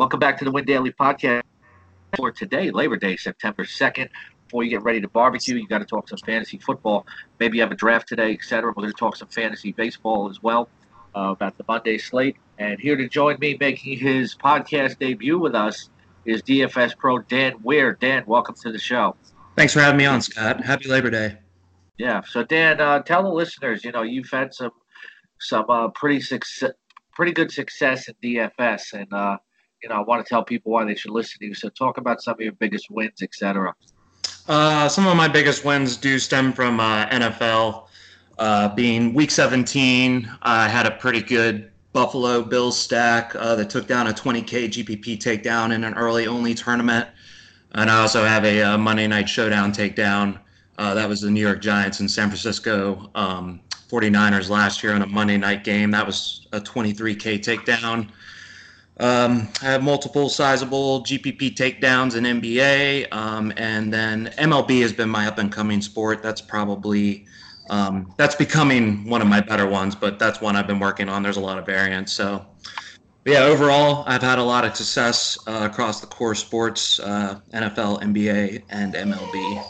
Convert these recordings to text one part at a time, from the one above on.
Welcome back to the Win Daily Podcast for today, Labor Day, September 2nd. Before you get ready to barbecue, you got to talk some fantasy football. Maybe you have a draft today, etc. We're going to talk some fantasy baseball as well uh, about the Monday slate. And here to join me making his podcast debut with us is DFS pro Dan Weir. Dan, welcome to the show. Thanks for having me on, Scott. Happy Labor Day. Yeah. So Dan, uh, tell the listeners, you know, you've had some some uh, pretty success, pretty good success in DFS, and uh, you know, I want to tell people why they should listen to you. So talk about some of your biggest wins, etc. Uh, some of my biggest wins do stem from uh, NFL. Uh, being week 17, I had a pretty good Buffalo Bills stack uh, that took down a 20K GPP takedown in an early only tournament. And I also have a, uh, Monday Night Showdown takedown. Uh, that was the New York Giants and San Francisco um, 49ers last year on a Monday night game. That was a 23K takedown. Um, I have multiple sizable GPP takedowns in NBA, um, and then MLB has been my up and coming sport. That's probably um, that's becoming one of my better ones, but that's one I've been working on. There's a lot of variants, so yeah. Overall, I've had a lot of success uh, across the core sports: uh, NFL, NBA, and MLB.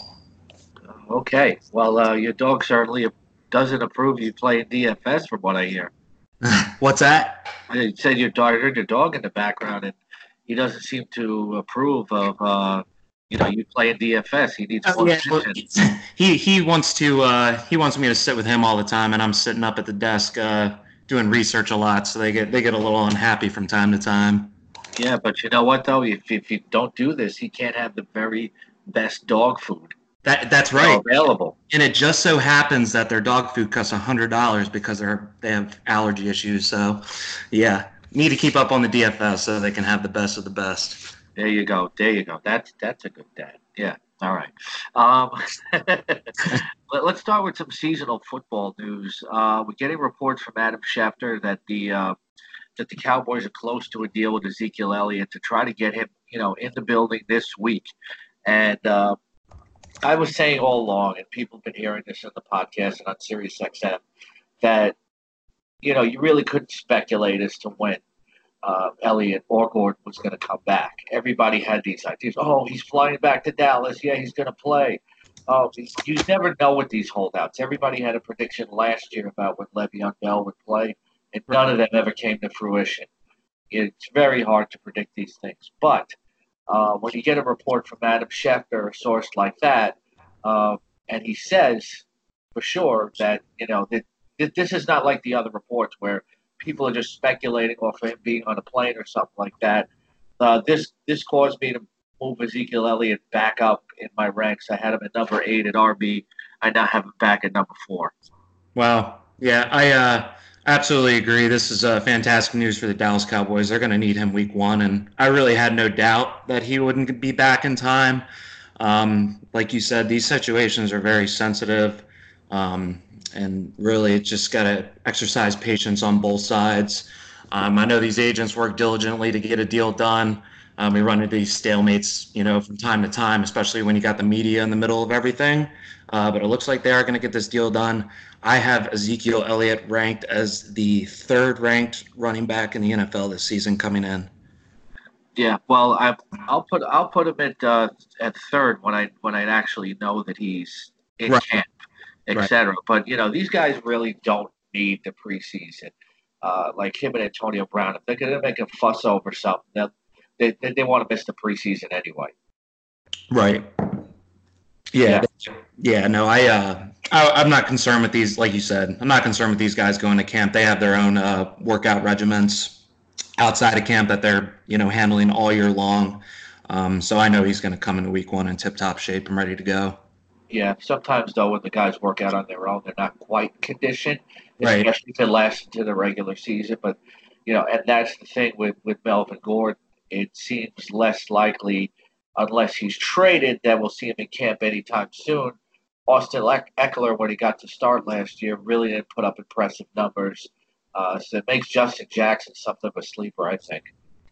Okay, well, uh, your dog certainly doesn't approve you playing DFS, from what I hear. What's that? You said your dog heard your dog in the background, and he doesn't seem to approve of uh, you know you playing DFS. He needs oh, yeah, well, he he wants to uh, he wants me to sit with him all the time, and I'm sitting up at the desk uh, doing research a lot, so they get they get a little unhappy from time to time. Yeah, but you know what though? If if you don't do this, he can't have the very best dog food. That that's right. Available. And it just so happens that their dog food costs hundred dollars because they're they have allergy issues. So, yeah, need to keep up on the DFS so they can have the best of the best. There you go. There you go. That's that's a good dad. Yeah. All right. Um, let, us start with some seasonal football news. Uh, we're getting reports from Adam Schefter that the uh, that the Cowboys are close to a deal with Ezekiel Elliott to try to get him, you know, in the building this week. And uh, I was saying all along, and people have been hearing this in the podcast and on Sirius XM, that you know you really couldn't speculate as to when uh, Elliott or Gordon was going to come back. Everybody had these ideas. Oh, he's flying back to Dallas. Yeah, he's going to play. Oh, you never know with these holdouts. Everybody had a prediction last year about when Le'Veon Bell would play, and none of them ever came to fruition. It's very hard to predict these things, but uh, when you get a report from Adam Schefter, a source like that, uh, and he says for sure that you know that, that this is not like the other reports where people are just speculating off him being on a plane or something like that. Uh, this this caused me to move Ezekiel Elliott back up in my ranks. I had him at number eight at RB. I now have him back at number four. Wow. Yeah, I uh, absolutely agree. This is uh, fantastic news for the Dallas Cowboys. They're going to need him week one, and I really had no doubt that he wouldn't be back in time. Um, like you said, these situations are very sensitive. Um, and really, it's just got to exercise patience on both sides. Um, I know these agents work diligently to get a deal done. Um, we run into these stalemates, you know, from time to time, especially when you got the media in the middle of everything. Uh, but it looks like they are going to get this deal done. I have Ezekiel Elliott ranked as the third ranked running back in the NFL this season coming in. Yeah, well, I, will put I'll put him at uh, at third when I when I actually know that he's in right. camp, etc. Right. But you know, these guys really don't need the preseason. Uh, like him and Antonio Brown, if they're going to make a fuss over something, they they, they want to miss the preseason anyway. Right. Yeah. Yeah. Yeah no, I, uh, I am not concerned with these. Like you said, I'm not concerned with these guys going to camp. They have their own uh, workout regiments outside of camp that they're you know handling all year long. Um, so I know he's going to come into week one in tip-top shape and ready to go. Yeah, sometimes though when the guys work out on their own, they're not quite conditioned, especially right. if it lasts into the regular season. But you know, and that's the thing with with Melvin Gordon. It seems less likely, unless he's traded, then we'll see him in camp anytime soon. Austin Ekeler, when he got to start last year, really didn't put up impressive numbers. Uh, so it makes Justin Jackson something of a sleeper, I think.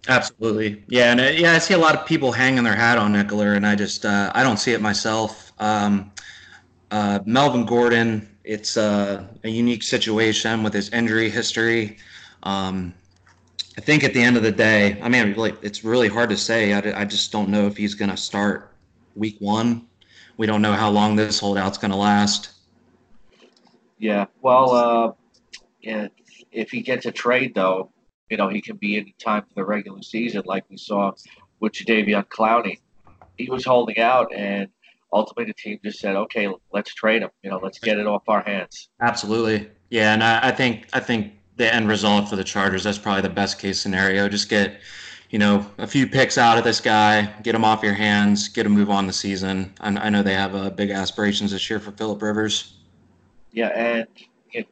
Absolutely, yeah, and uh, yeah, I see a lot of people hanging their hat on Ekeler, and I just uh, I don't see it myself. Um, uh, Melvin Gordon, it's uh, a unique situation with his injury history, um, I think at the end of the day, I mean, really, it's really hard to say. I, I just don't know if he's going to start week one. We don't know how long this holdout's going to last. Yeah. Well, uh, yeah, if he gets a trade, though, you know, he can be in time for the regular season, like we saw with Jadeveon Clowney. He was holding out, and ultimately the team just said, "Okay, let's trade him. You know, let's get it off our hands." Absolutely, yeah, and I, I think I think the end result for the Chargers that's probably the best case scenario. Just get you know, a few picks out of this guy, get him off your hands, get him move on the season. I, I know they have uh, big aspirations this year for Philip Rivers. Yeah, and you know,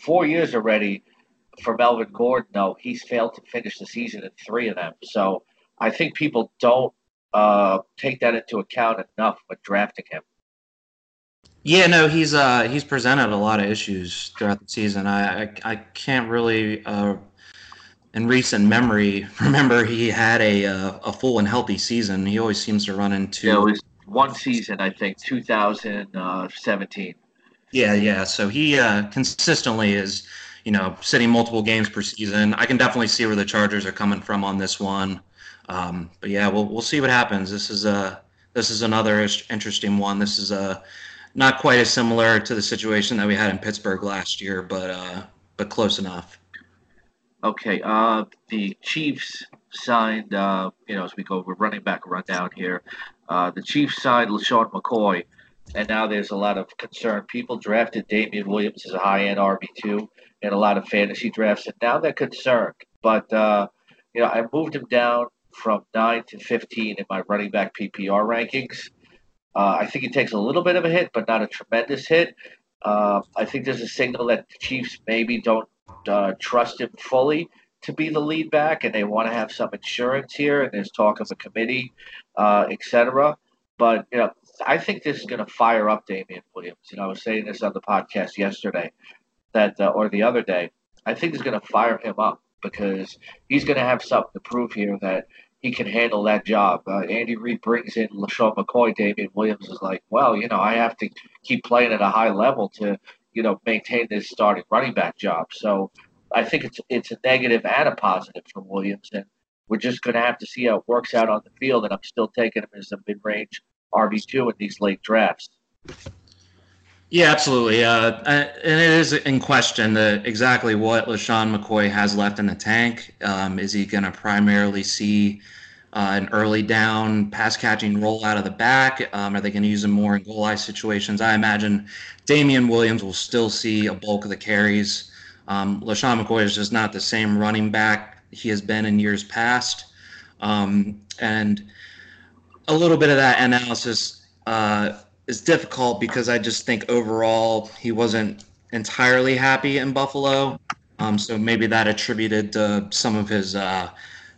four years already for Melvin Gordon. Though he's failed to finish the season in three of them, so I think people don't uh, take that into account enough when drafting him. Yeah, no, he's uh, he's presented a lot of issues throughout the season. I I, I can't really. Uh, in recent memory, remember he had a uh, a full and healthy season. He always seems to run into. Yeah, it was one season, I think, 2017. Yeah, yeah. So he uh, consistently is, you know, sitting multiple games per season. I can definitely see where the Chargers are coming from on this one. Um, but yeah, we'll we'll see what happens. This is a this is another interesting one. This is a not quite as similar to the situation that we had in Pittsburgh last year, but uh, but close enough. Okay, uh, the Chiefs signed, uh, you know, as we go, we're running back rundown here. Uh, the Chiefs signed LeSean McCoy, and now there's a lot of concern. People drafted Damien Williams as a high end RB2 in a lot of fantasy drafts, and now they're concerned. But, uh, you know, I moved him down from 9 to 15 in my running back PPR rankings. Uh, I think he takes a little bit of a hit, but not a tremendous hit. Uh, I think there's a signal that the Chiefs maybe don't uh, trust him fully to be the lead back, and they want to have some insurance here. And there's talk of a committee, uh, etc. But you know, I think this is going to fire up Damien Williams. You know, I was saying this on the podcast yesterday, that uh, or the other day. I think it's going to fire him up because he's going to have something to prove here that he can handle that job. Uh, Andy Reid brings in LeSean McCoy. Damien Williams is like, well, you know, I have to keep playing at a high level to you know, maintain this starting running back job. So I think it's it's a negative and a positive for Williams, and we're just going to have to see how it works out on the field. And I'm still taking him as a mid-range RB two in these late drafts. Yeah, absolutely. Uh, and it is in question the, exactly what LeSean McCoy has left in the tank. Um, is he going to primarily see uh, an early down pass catching roll out of the back? Um, are they going to use him more in goal line situations? I imagine Damien Williams will still see a bulk of the carries. Um, LeSean McCoy is just not the same running back he has been in years past. Um, and a little bit of that analysis uh, is difficult because I just think overall he wasn't entirely happy in Buffalo. Um, so maybe that attributed to some of his uh,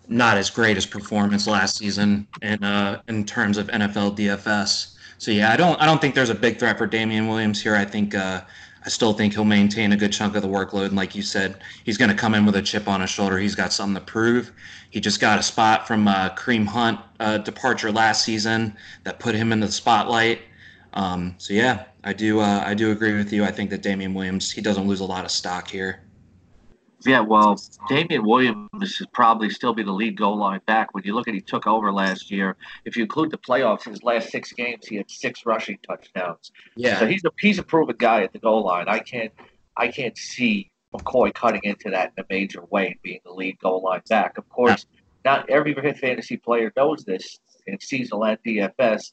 not as great as performance last season in uh, in terms of NFL DFS. So yeah, I don't I don't think there's a big threat for Damien Williams here. I think uh, I still think he'll maintain a good chunk of the workload. And like you said, he's going to come in with a chip on his shoulder. He's got something to prove. He just got a spot from uh, Kareem Hunt uh, departure last season that put him in the spotlight. Um, so yeah, I do uh, I do agree with you. I think that Damien Williams he doesn't lose a lot of stock here. Yeah, well, Damien Williams should probably still be the lead goal line back. When you look at he took over last year, if you include the playoffs, his last six games he had six rushing touchdowns. Yeah, so he's a he's a proven guy at the goal line. I can't I can't see McCoy cutting into that in a major way, and being the lead goal line back. Of course, not every fantasy player knows this in seasonal and DFS.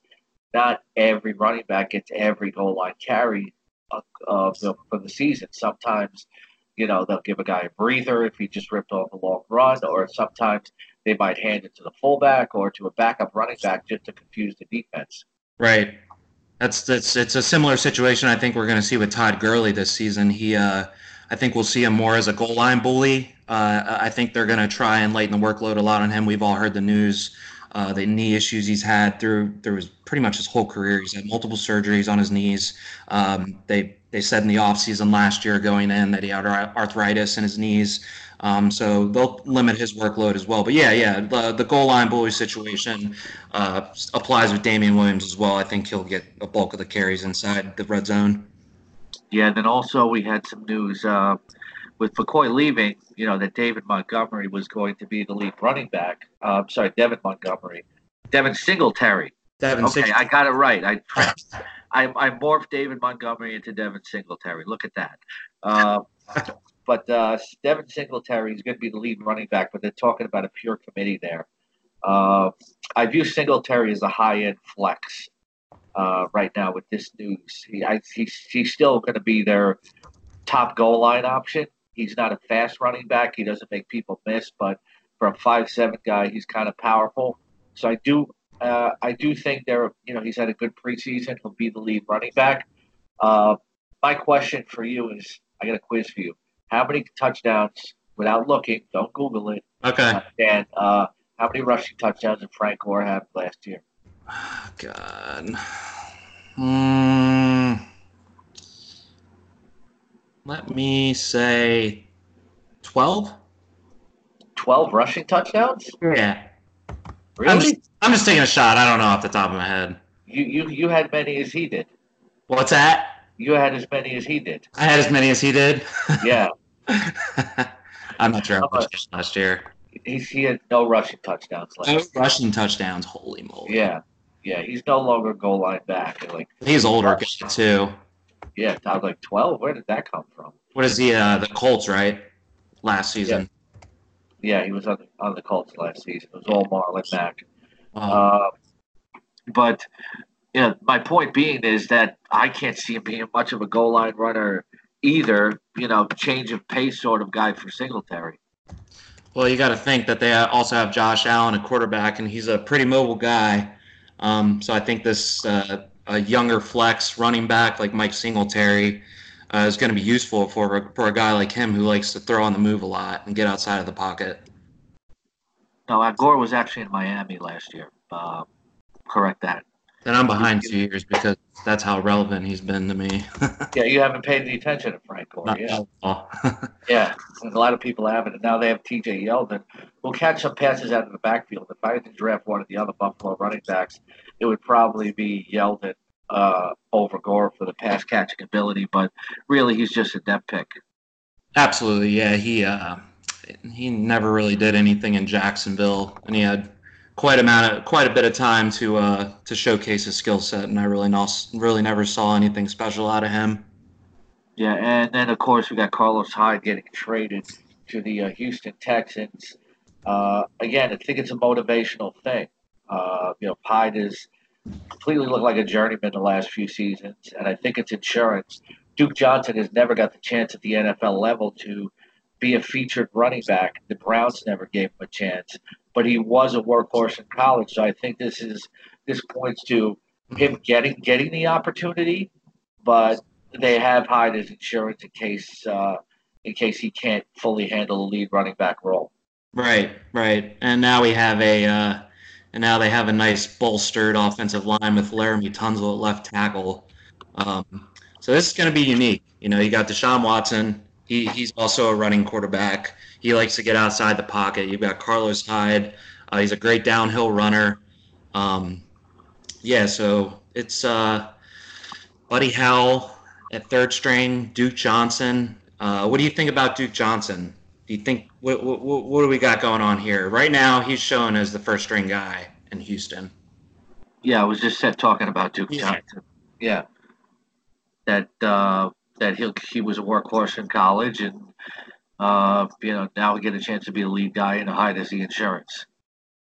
Not every running back gets every goal line carry uh, for the season. Sometimes you know, they'll give a guy a breather if he just ripped off a long run, or sometimes they might hand it to the fullback or to a backup running back just to confuse the defense. Right. That's that's it's a similar situation I think we're going to see with Todd Gurley this season. He uh, I think we'll see him more as a goal line bully. Uh, I think they're going to try and lighten the workload a lot on him. We've all heard the news, uh, the knee issues he's had through through his, pretty much his whole career. He's had multiple surgeries on his knees. Um, they they said in the offseason last year going in that he had arthritis in his knees. Um, so they'll limit his workload as well. But yeah, yeah, the, the goal line bully situation uh, applies with Damien Williams as well. I think he'll get a bulk of the carries inside the red zone. Yeah, and then also we had some news. Uh, with McCoy leaving, you know that David Montgomery was going to be the lead running back. Uh, I'm sorry, Devin Montgomery, Devin Singletary. Devin Okay, Sing- I got it right. I I, I morphed David Montgomery into Devin Singletary. Look at that. Uh, but uh, Devin Singletary is going to be the lead running back, but they're talking about a pure committee there. Uh, I view Singletary as a high end flex uh, right now with this news. He, I, he's, he's still going to be their top goal line option. He's not a fast running back. He doesn't make people miss, but for a five seven guy, he's kind of powerful. So I do uh, I do think there, you know, he's had a good preseason. He'll be the lead running back. Uh, my question for you is, I got a quiz for you. How many touchdowns, without looking, don't Google it, okay. uh, and uh, how many rushing touchdowns did Frank Gore have last year? God. Hmm. Let me say 12? Twelve rushing touchdowns? Yeah. Really? I'm just, I'm just taking a shot. I don't know off the top of my head. you you you had many as he did. What's that? You had as many as he did. I had as many as he did. Yeah, I'm not sure how much last year. he, he had no rushing touchdowns last. No year. rushing touchdowns. Holy moly. Yeah, yeah, he's no longer goal line back. Like, He's older guy too. Yeah, I was like twelve. Where did that come from? What is he? Uh, the Colts, right? Last season. Yeah, he was on the, on the Colts last season. It was all Marlon Mack. Um, Uh, but you know, my point being is that I can't see him being much of a goal line runner either. You know, change of pace sort of guy for Singletary. well, you got to think that they also have Josh Allen, a quarterback, and he's a pretty mobile guy. Um, so I think this uh, a younger flex running back like Mike Singletary uh, is going to be useful for for a guy like him who likes to throw on the move a lot and get outside of the pocket. No, Gore was actually in Miami last year. Uh, correct that. Then I'm behind two years because that's how relevant he's been to me. Yeah, you haven't paid the attention to Frank Gore. Not Yeah, yeah, and a lot of people haven't. And now they have T.J. Yeldon, who'll catch some passes out of the backfield. If I had to draft one of the other Buffalo running backs, it would probably be Yeldon uh, over Gore for the pass catching ability. But really, he's just a depth pick. Absolutely, yeah. He uh, he never really did anything in Jacksonville, and he had quite amount of quite a bit of time to uh, to showcase his skill set, and I really not, really never saw anything special out of him. Yeah, and then of course we got Carlos Hyde getting traded to the uh, Houston Texans. Uh, again, I think it's a motivational thing. Uh, you know, Hyde has completely looked like a journeyman the last few seasons, and I think it's insurance. Duke Johnson has never got the chance at the NFL level to be a featured running back. The Browns never gave him a chance, but he was a workhorse in college. So I think this is this points to him getting getting the opportunity, but they have Hyde as insurance in case uh, in case he can't fully handle the lead running back role. Right, right. And now we have a uh, and now they have a nice bolstered offensive line with Laremy Tunsil at left tackle. Um, so this is going to be unique. You know, you got Deshaun Watson. He, he's also a running quarterback. He likes to get outside the pocket. You've got Carlos Hyde. Uh, he's a great downhill runner. Um, yeah, so it's uh, Buddy Howell at third string, Duke Johnson. Uh, what do you think about Duke Johnson? Do you think what, what what do we got going on here? Right now, he's shown as the first string guy in Houston. Yeah, I was just said, talking about Duke Yeah. Johnson. Yeah, that uh, that he he was a workhorse in college, and uh, you know now we get a chance to be a lead guy and Hyde as the insurance.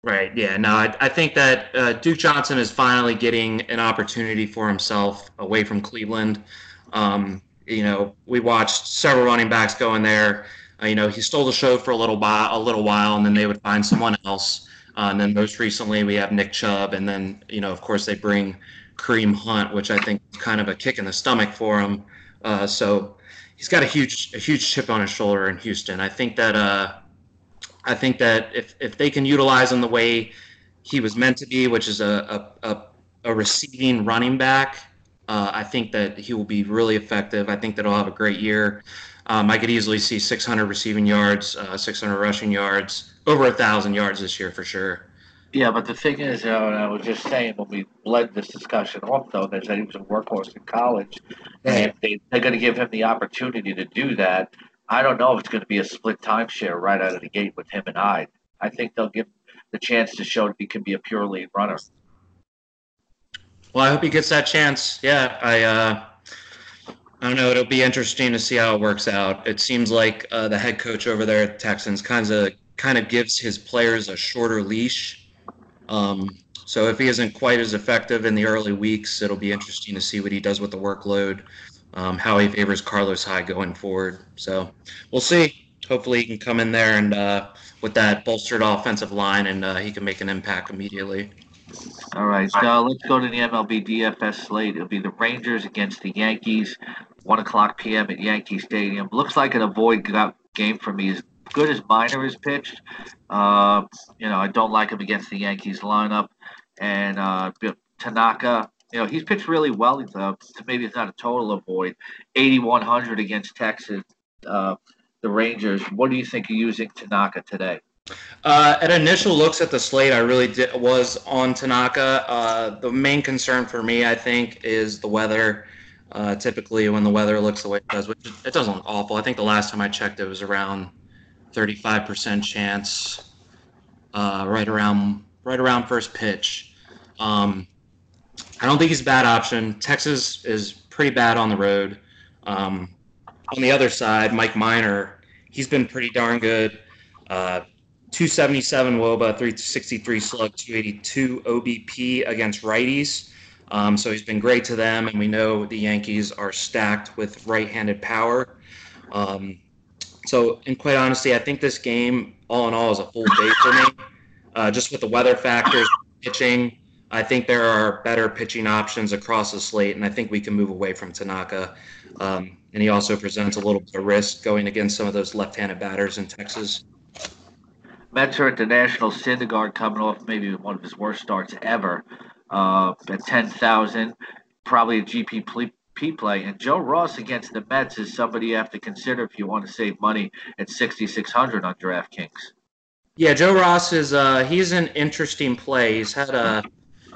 Right. Yeah. No, I, I think that uh, Duke Johnson is finally getting an opportunity for himself away from Cleveland. Um, you know, we watched several running backs go in there. Uh, you know, he stole the show for a little while, a little while, and then they would find someone else. Uh, and then most recently, we have Nick Chubb, and then you know, of course, they bring Kareem Hunt, which I think is kind of a kick in the stomach for him. Uh, so he's got a huge, a huge chip on his shoulder in Houston. I think that. Uh, I think that if, if they can utilize him the way he was meant to be, which is a, a, a, a receiving running back, uh, I think that he will be really effective. I think that he'll have a great year. Um, I could easily see 600 receiving yards, uh, 600 rushing yards, over a thousand yards this year for sure. Yeah, but the thing is, uh, and I was just saying when we led this discussion off, though, that he was a workhorse in college, and if they, they're going to give him the opportunity to do that. I don't know if it's going to be a split timeshare right out of the gate with him and I. I think they'll give the chance to show that he can be a pure lead runner. Well, I hope he gets that chance. Yeah, I. Uh, I don't know. It'll be interesting to see how it works out. It seems like uh, the head coach over there at Texans kind of kind of gives his players a shorter leash. Um, so if he isn't quite as effective in the early weeks, it'll be interesting to see what he does with the workload, um, how he favors Carlos Hyde going forward. So we'll see. Hopefully, he can come in there and uh, with that bolstered offensive line, and uh, he can make an impact immediately. All right, so let's go to the MLB DFS slate. It'll be the Rangers against the Yankees, one o'clock p.m. at Yankee Stadium. Looks like an avoid game for me. As good as Minor is pitched, uh, you know I don't like him against the Yankees lineup, and uh, Tanaka. You know he's pitched really well. Uh, maybe it's not a total avoid. 8100 against Texas. Uh, the Rangers. What do you think of using Tanaka today? Uh, at initial looks at the slate, I really did, was on Tanaka. Uh, the main concern for me, I think, is the weather. Uh, typically, when the weather looks the way it does, which it doesn't look awful. I think the last time I checked, it was around 35% chance, uh, right around right around first pitch. Um, I don't think he's a bad option. Texas is pretty bad on the road. Um, on the other side, Mike Minor, he's been pretty darn good. Uh, 277 Woba, 363 slug, 282 OBP against righties. Um, so he's been great to them, and we know the Yankees are stacked with right-handed power. Um, so, in quite honesty, I think this game, all in all, is a full day for me. Uh, just with the weather factors, pitching, I think there are better pitching options across the slate, and I think we can move away from Tanaka. Um, and he also presents a little bit of risk going against some of those left-handed batters in Texas. Mets are at the National Syndergaard coming off maybe one of his worst starts ever uh, at 10,000, probably a Play. And Joe Ross against the Mets is somebody you have to consider if you want to save money at 6,600 on DraftKings. Yeah, Joe Ross is uh, he's an interesting play. He's had a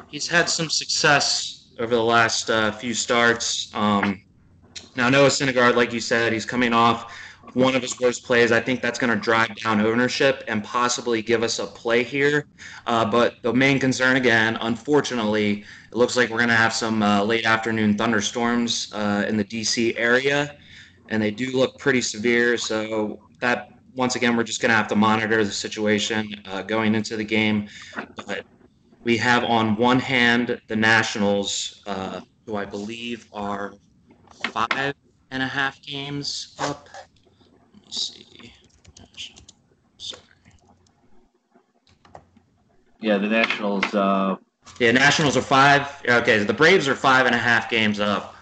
he's had some success over the last uh, few starts. Um, now Noah Syndergaard, like you said, he's coming off one of his worst plays. I think that's going to drive down ownership and possibly give us a play here. Uh, but the main concern, again, unfortunately, it looks like we're going to have some uh, late afternoon thunderstorms uh, in the DC area, and they do look pretty severe. So that once again, we're just going to have to monitor the situation uh, going into the game. But we have on one hand the Nationals, uh, who I believe are five and a half games up see. Sorry. Yeah, the Nationals. Uh... Yeah, Nationals are five. Okay, the Braves are five and a half games up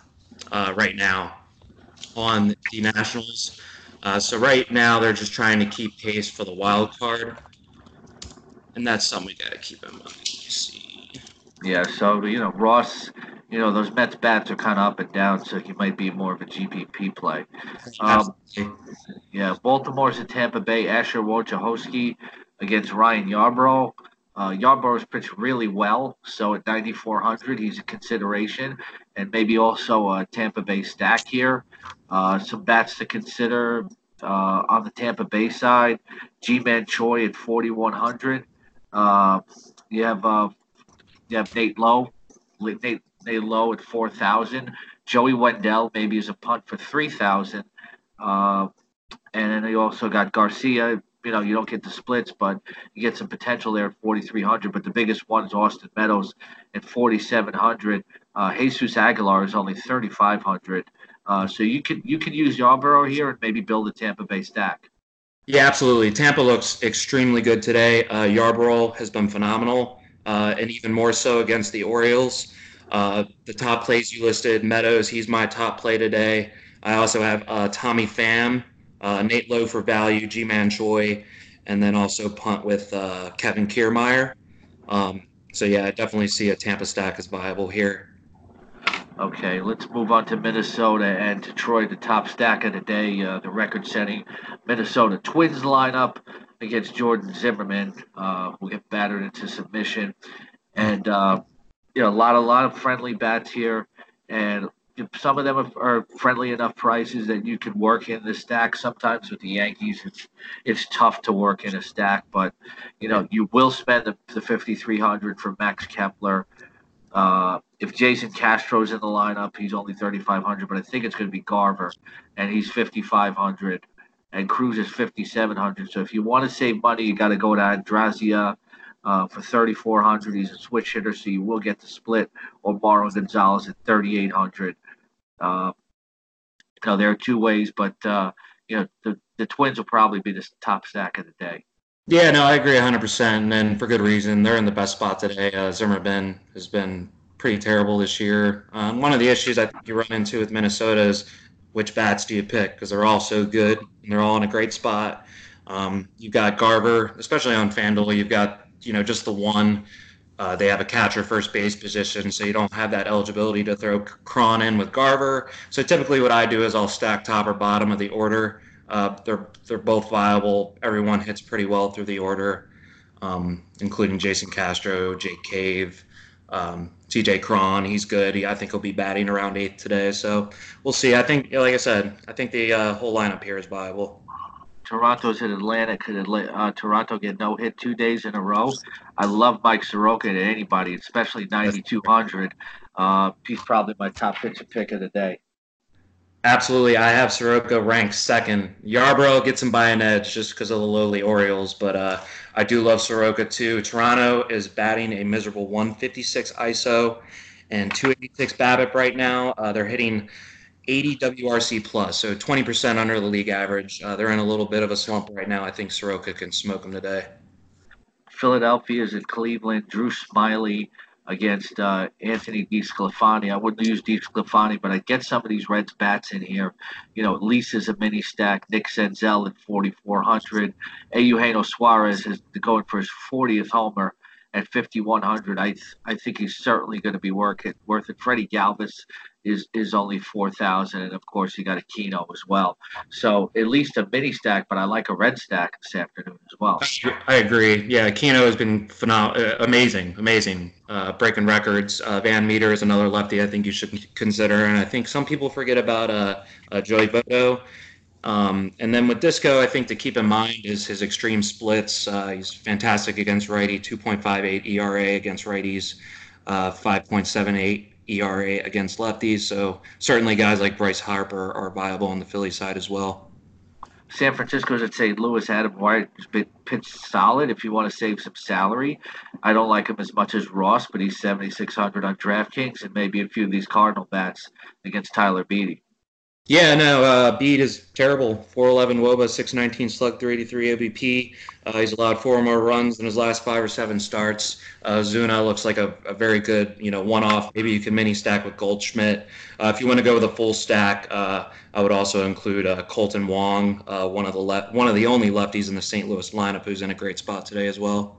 uh, right now on the Nationals. Uh, so right now they're just trying to keep pace for the wild card, and that's something we got to keep in mind. see. Yeah, so you know Ross you know, those Mets bats are kind of up and down, so he might be more of a GPP play. Um, yeah, Baltimore's at Tampa Bay. Asher Wojciechowski against Ryan Yarbrough. Uh, Yarbrough's pitched really well, so at 9,400, he's a consideration, and maybe also a Tampa Bay stack here. Uh, some bats to consider uh, on the Tampa Bay side. Ji-Man Choi at 4,100. Uh, you have uh, you have Nate Lowe. Nate they low at 4,000. Joey Wendle maybe is a punt for 3,000. Uh, and then you also got Garcia. You know, you don't get the splits, but you get some potential there at 4,300. But the biggest one is Austin Meadows at 4,700. Uh, Jesus Aguilar is only 3,500. Uh, so you can you can use Yarbrough here and maybe build a Tampa Bay stack. Yeah, absolutely. Tampa looks extremely good today. Uh, Yarbrough has been phenomenal, uh, and even more so against the Orioles. Uh, the top plays you listed, Meadows, he's my top play today. I also have uh, Tommy Pham, uh, Nate Lowe for value, Ji-Man Choi, and then also punt with uh, Kevin Kiermaier. Um, so yeah, I definitely see a Tampa stack as viable here. Okay, let's move on to Minnesota and Detroit, the top stack of the day, uh, the record-setting Minnesota Twins lineup against Jordan Zimmermann, uh, who get battered into submission, and uh, you know, a lot, a lot of friendly bats here, and some of them are, are, friendly enough prices that you can work in the stack. Sometimes with the Yankees, it's it's tough to work in a stack, but you know you will spend the, the 5300 for Max Kepler. Uh, if Jason Castro's in the lineup, he's only 3500, but I think it's going to be Garver, and he's 5500, and Cruz is 5700. So if you want to save money, you got to go to Adrianza uh, for 3,400. He's a switch hitter, so you will get the split. Or Marwin Gonzalez at 3,800. Uh, know, there are two ways, but uh, you know the the Twins will probably be the top stack of the day. Yeah, no, I agree 100%, and for good reason. They're in the best spot today. Uh, Zimmermann has been pretty terrible this year. Um, one of the issues I think you run into with Minnesota is which bats do you pick because they're all so good and they're all in a great spot. Um, you've got Garver, especially on FanDuel. You've got you know just the one. Uh, they have a catcher first base position, so you don't have that eligibility to throw Cron in with Garver. So typically, what I do is I'll stack top or bottom of the order. Uh, they're they're both viable. Everyone hits pretty well through the order, um, including Jason Castro, Jake Cave, um, CJ Cron. He's good. He, I think he'll be batting around eighth today. So we'll see. I think, like I said, I think the uh, whole lineup here is viable. Toronto's in Atlanta. Could uh, Toronto get no hit two days in a row? I love Mike Soroka to anybody, especially 9,200. Uh, he's probably my top pitcher pick of the day. Absolutely. I have Soroka ranked second. Yarbrough gets him by an edge just because of the lowly Orioles, but uh, I do love Soroka too. Toronto is batting a miserable 156 ISO and 286 BABIP right now. Uh, they're hitting 80 WRC plus, so 20% under the league average. Uh, they're in a little bit of a slump right now. I think Soroka can smoke them today. Philadelphia is in Cleveland. Drew Smyly against uh, Anthony DeSclafani. I wouldn't use DeSclafani, but I'd get some of these Reds bats in here. You know, at least as a mini stack. Nick Senzel at 4,400. Eugenio Suarez is going for his 40th homer at 5,100. I I think he's certainly going to be worth it. Worth it. Freddie Galvis is is only four thousand, and of course you got Aquino as well. So at least a mini stack, but I like a red stack this afternoon as well. I agree. Yeah, Aquino has been phenomenal, uh, amazing, amazing, uh, breaking records. Uh, Van Meter is another lefty I think you should consider, and I think some people forget about uh, uh Joey Votto. Um, and then with Disco, I think to keep in mind is his extreme splits. Uh, he's fantastic against righty, 2.58 ERA against righties, 5.78 ERA against lefties. So certainly guys like Bryce Harper are viable on the Philly side as well. San Francisco's at St. Louis. Adam White has been pitched solid if you want to save some salary. I don't like him as much as Ross, but he's 7,600 on DraftKings and maybe a few of these Cardinal bats against Tyler Beede. Yeah, no, uh, Beede is terrible. 411 Woba, 619 slug, 383 OBP. Uh, he's allowed four more runs in his last five or seven starts. Uh, Ozuna looks like a, a, very good, you know, one-off. Maybe you can mini stack with Goldschmidt. Uh, if you want to go with a full stack, uh, I would also include uh, Kolten Wong, one of the le- one of the only lefties in the St. Louis lineup, who's in a great spot today as well.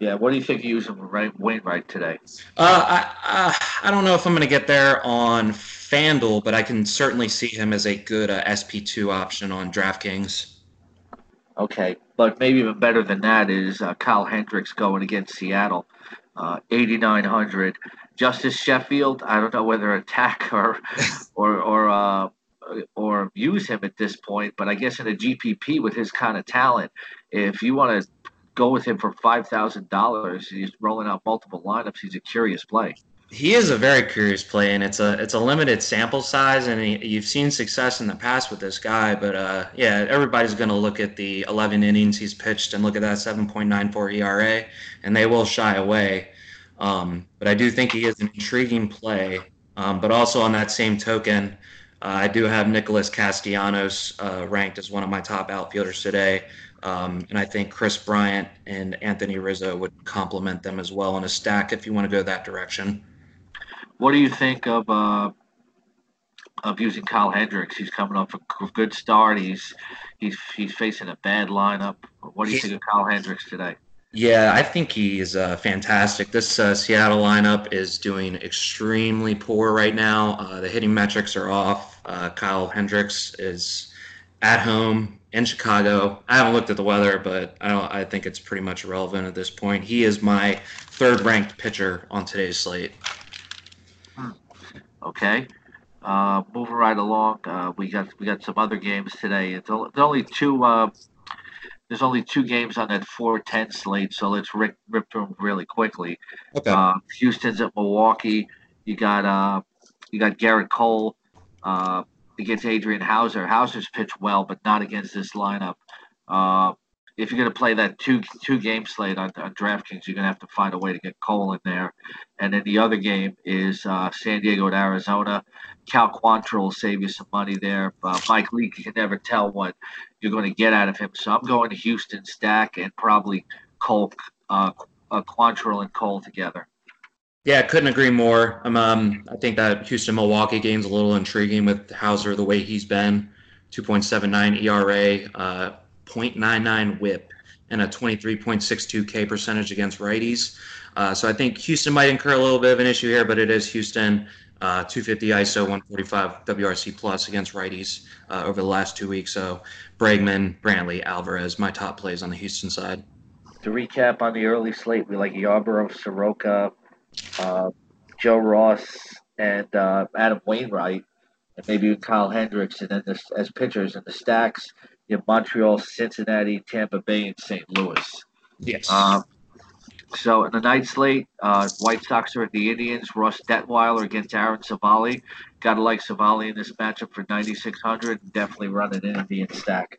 Yeah, what do you think you use him right Wainwright today? I, I I don't know if I'm going to get there on FanDuel, but I can certainly see him as a good uh, SP2 option on DraftKings. Okay, but maybe even better than that is uh, Kyle Hendricks going against Seattle, uh, 8,900. Justus Sheffield, I don't know whether attack or or or uh, or use him at this point, but I guess in a GPP with his kind of talent, if you want to go with him for five thousand dollars, he's rolling out multiple lineups. He's a curious play he is a very curious play, and it's a it's a limited sample size, and he, you've seen success in the past with this guy. But uh, yeah, everybody's going to look at the 11 innings he's pitched and look at that 7.94 ERA, and they will shy away. Um, but I do think he is an intriguing play. Um, but also on that same token, uh, I do have Nicholas Castellanos uh, ranked as one of my top outfielders today. Um, and I think Kris Bryant and Anthony Rizzo would complement them as well in a stack if you want to go that direction. What do you think of uh, of using Kyle Hendricks? He's coming off a good start. He's he's he's facing a bad lineup. What do you think of Kyle Hendricks today? Yeah, I think he's uh, fantastic. This uh, Seattle lineup is doing extremely poor right now. Uh, the hitting metrics are off. Uh, Kyle Hendricks is at home in Chicago. I haven't looked at the weather, but I don't. I think it's pretty much irrelevant at this point. He is my third-ranked pitcher on today's slate. Okay. Uh, moving right along, uh, we got we got some other games today. It's only two. Uh, there's only two games on that 4-10 slate, so let's rip, rip through them really quickly. Okay. Uh, Houston's at Milwaukee. You got uh, you got Gerrit Cole uh, against Adrian Houser. Houser's pitched well, but not against this lineup. Uh, if you're going to play that two two game slate on, on DraftKings, you're going to have to find a way to get Cole in there. And then the other game is uh, San Diego at Arizona. Cal Quantrill will save you some money there. Uh, Mike Leake, you can never tell what you're going to get out of him. So I'm going to Houston stack and probably Cole, uh, uh, Quantrill and Cole together. Yeah, couldn't agree more. Um, um, I think that Houston Milwaukee game's a little intriguing with Houser the way he's been. 2.79 ERA, uh, 0.99 WHIP, and a 23.62 K percentage against righties. Uh, so I think Houston might incur a little bit of an issue here, but it is Houston. Uh, 250 ISO, 145 WRC plus against righties uh, over the last two weeks. So Bregman, Brantley, Alvarez, my top plays on the Houston side. To recap on the early slate, we like Yarbrough, Soroka, uh, Joe Ross, and uh, Adam Wainwright, and maybe Kyle Hendricks, and then this, as pitchers in the stacks, you have Montreal, Cincinnati, Tampa Bay, and St. Louis. Yes. Um, so in the night slate, uh, White Sox are at the Indians. Ross Detwiler against Aaron Civale. Got to like Civale in this matchup for 9,600. Definitely run an Indian stack.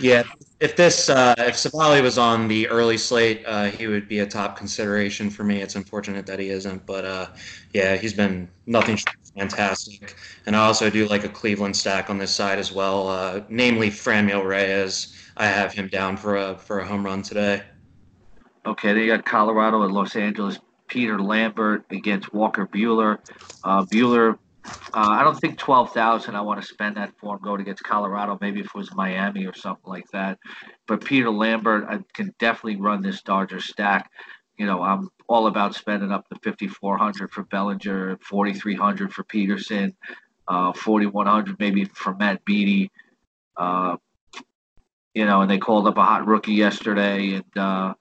Yeah, if this uh, if Civale was on the early slate, uh, he would be a top consideration for me. It's unfortunate that he isn't, but uh, yeah, he's been nothing fantastic. And I also do like a Cleveland stack on this side as well, uh, namely Franmil Reyes. I have him down for a for a home run today. Okay, they got Colorado and Los Angeles. Peter Lambert against Walker Buehler. Uh, Buehler, uh, I don't think twelve thousand. I want to spend that for him going against Colorado. Maybe if it was Miami or something like that. But Peter Lambert, I can definitely run this Dodger stack. You know, I'm all about spending up to fifty four hundred for Bellinger, forty three hundred for Peterson, uh, forty one hundred maybe for Matt Beaty. Uh, you know, and they called up a hot rookie yesterday, and uh,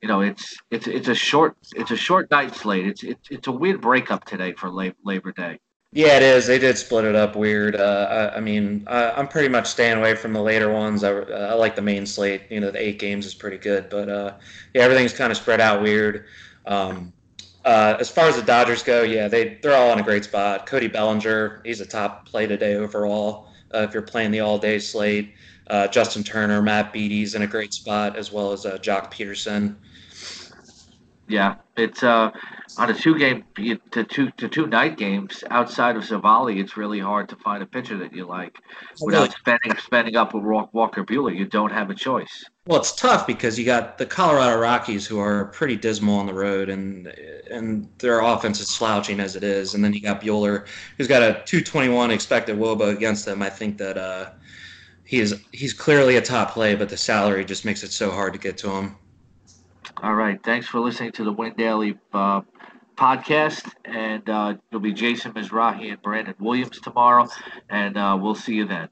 you know, it's it's it's a short it's a short night slate. It's it's it's a weird breakup today for Labor Day. Yeah, it is. They did split it up weird. Uh, I, I, mean, I, am pretty much staying away from the later ones. I, I, like the main slate. You know, the eight games is pretty good, but uh, yeah, everything's kind of spread out weird. Um, uh, as far as the Dodgers go, yeah, they they're all in a great spot. Cody Bellinger, he's a top play today overall. Uh, if you're playing the all day slate, uh, Justin Turner, Matt Beaty's in a great spot, as well as uh, Peterson. Pederson. Yeah, it's uh, on a two game to two to two night games outside of Civale. It's really hard to find a pitcher that you like without spending spending up with Walker Buehler. You don't have a choice. Well, it's tough because you got the Colorado Rockies who are pretty dismal on the road, and and their offense is slouching as it is, and then you got Buehler who's got a 221 expected WOBA against them. I think that uh, he is he's clearly a top play, but the salary just makes it so hard to get to him. All right. Thanks for listening to the Win Daily uh, podcast. And uh, it'll be Jason Mizrahi and Brandon Williams tomorrow. And uh, we'll see you then.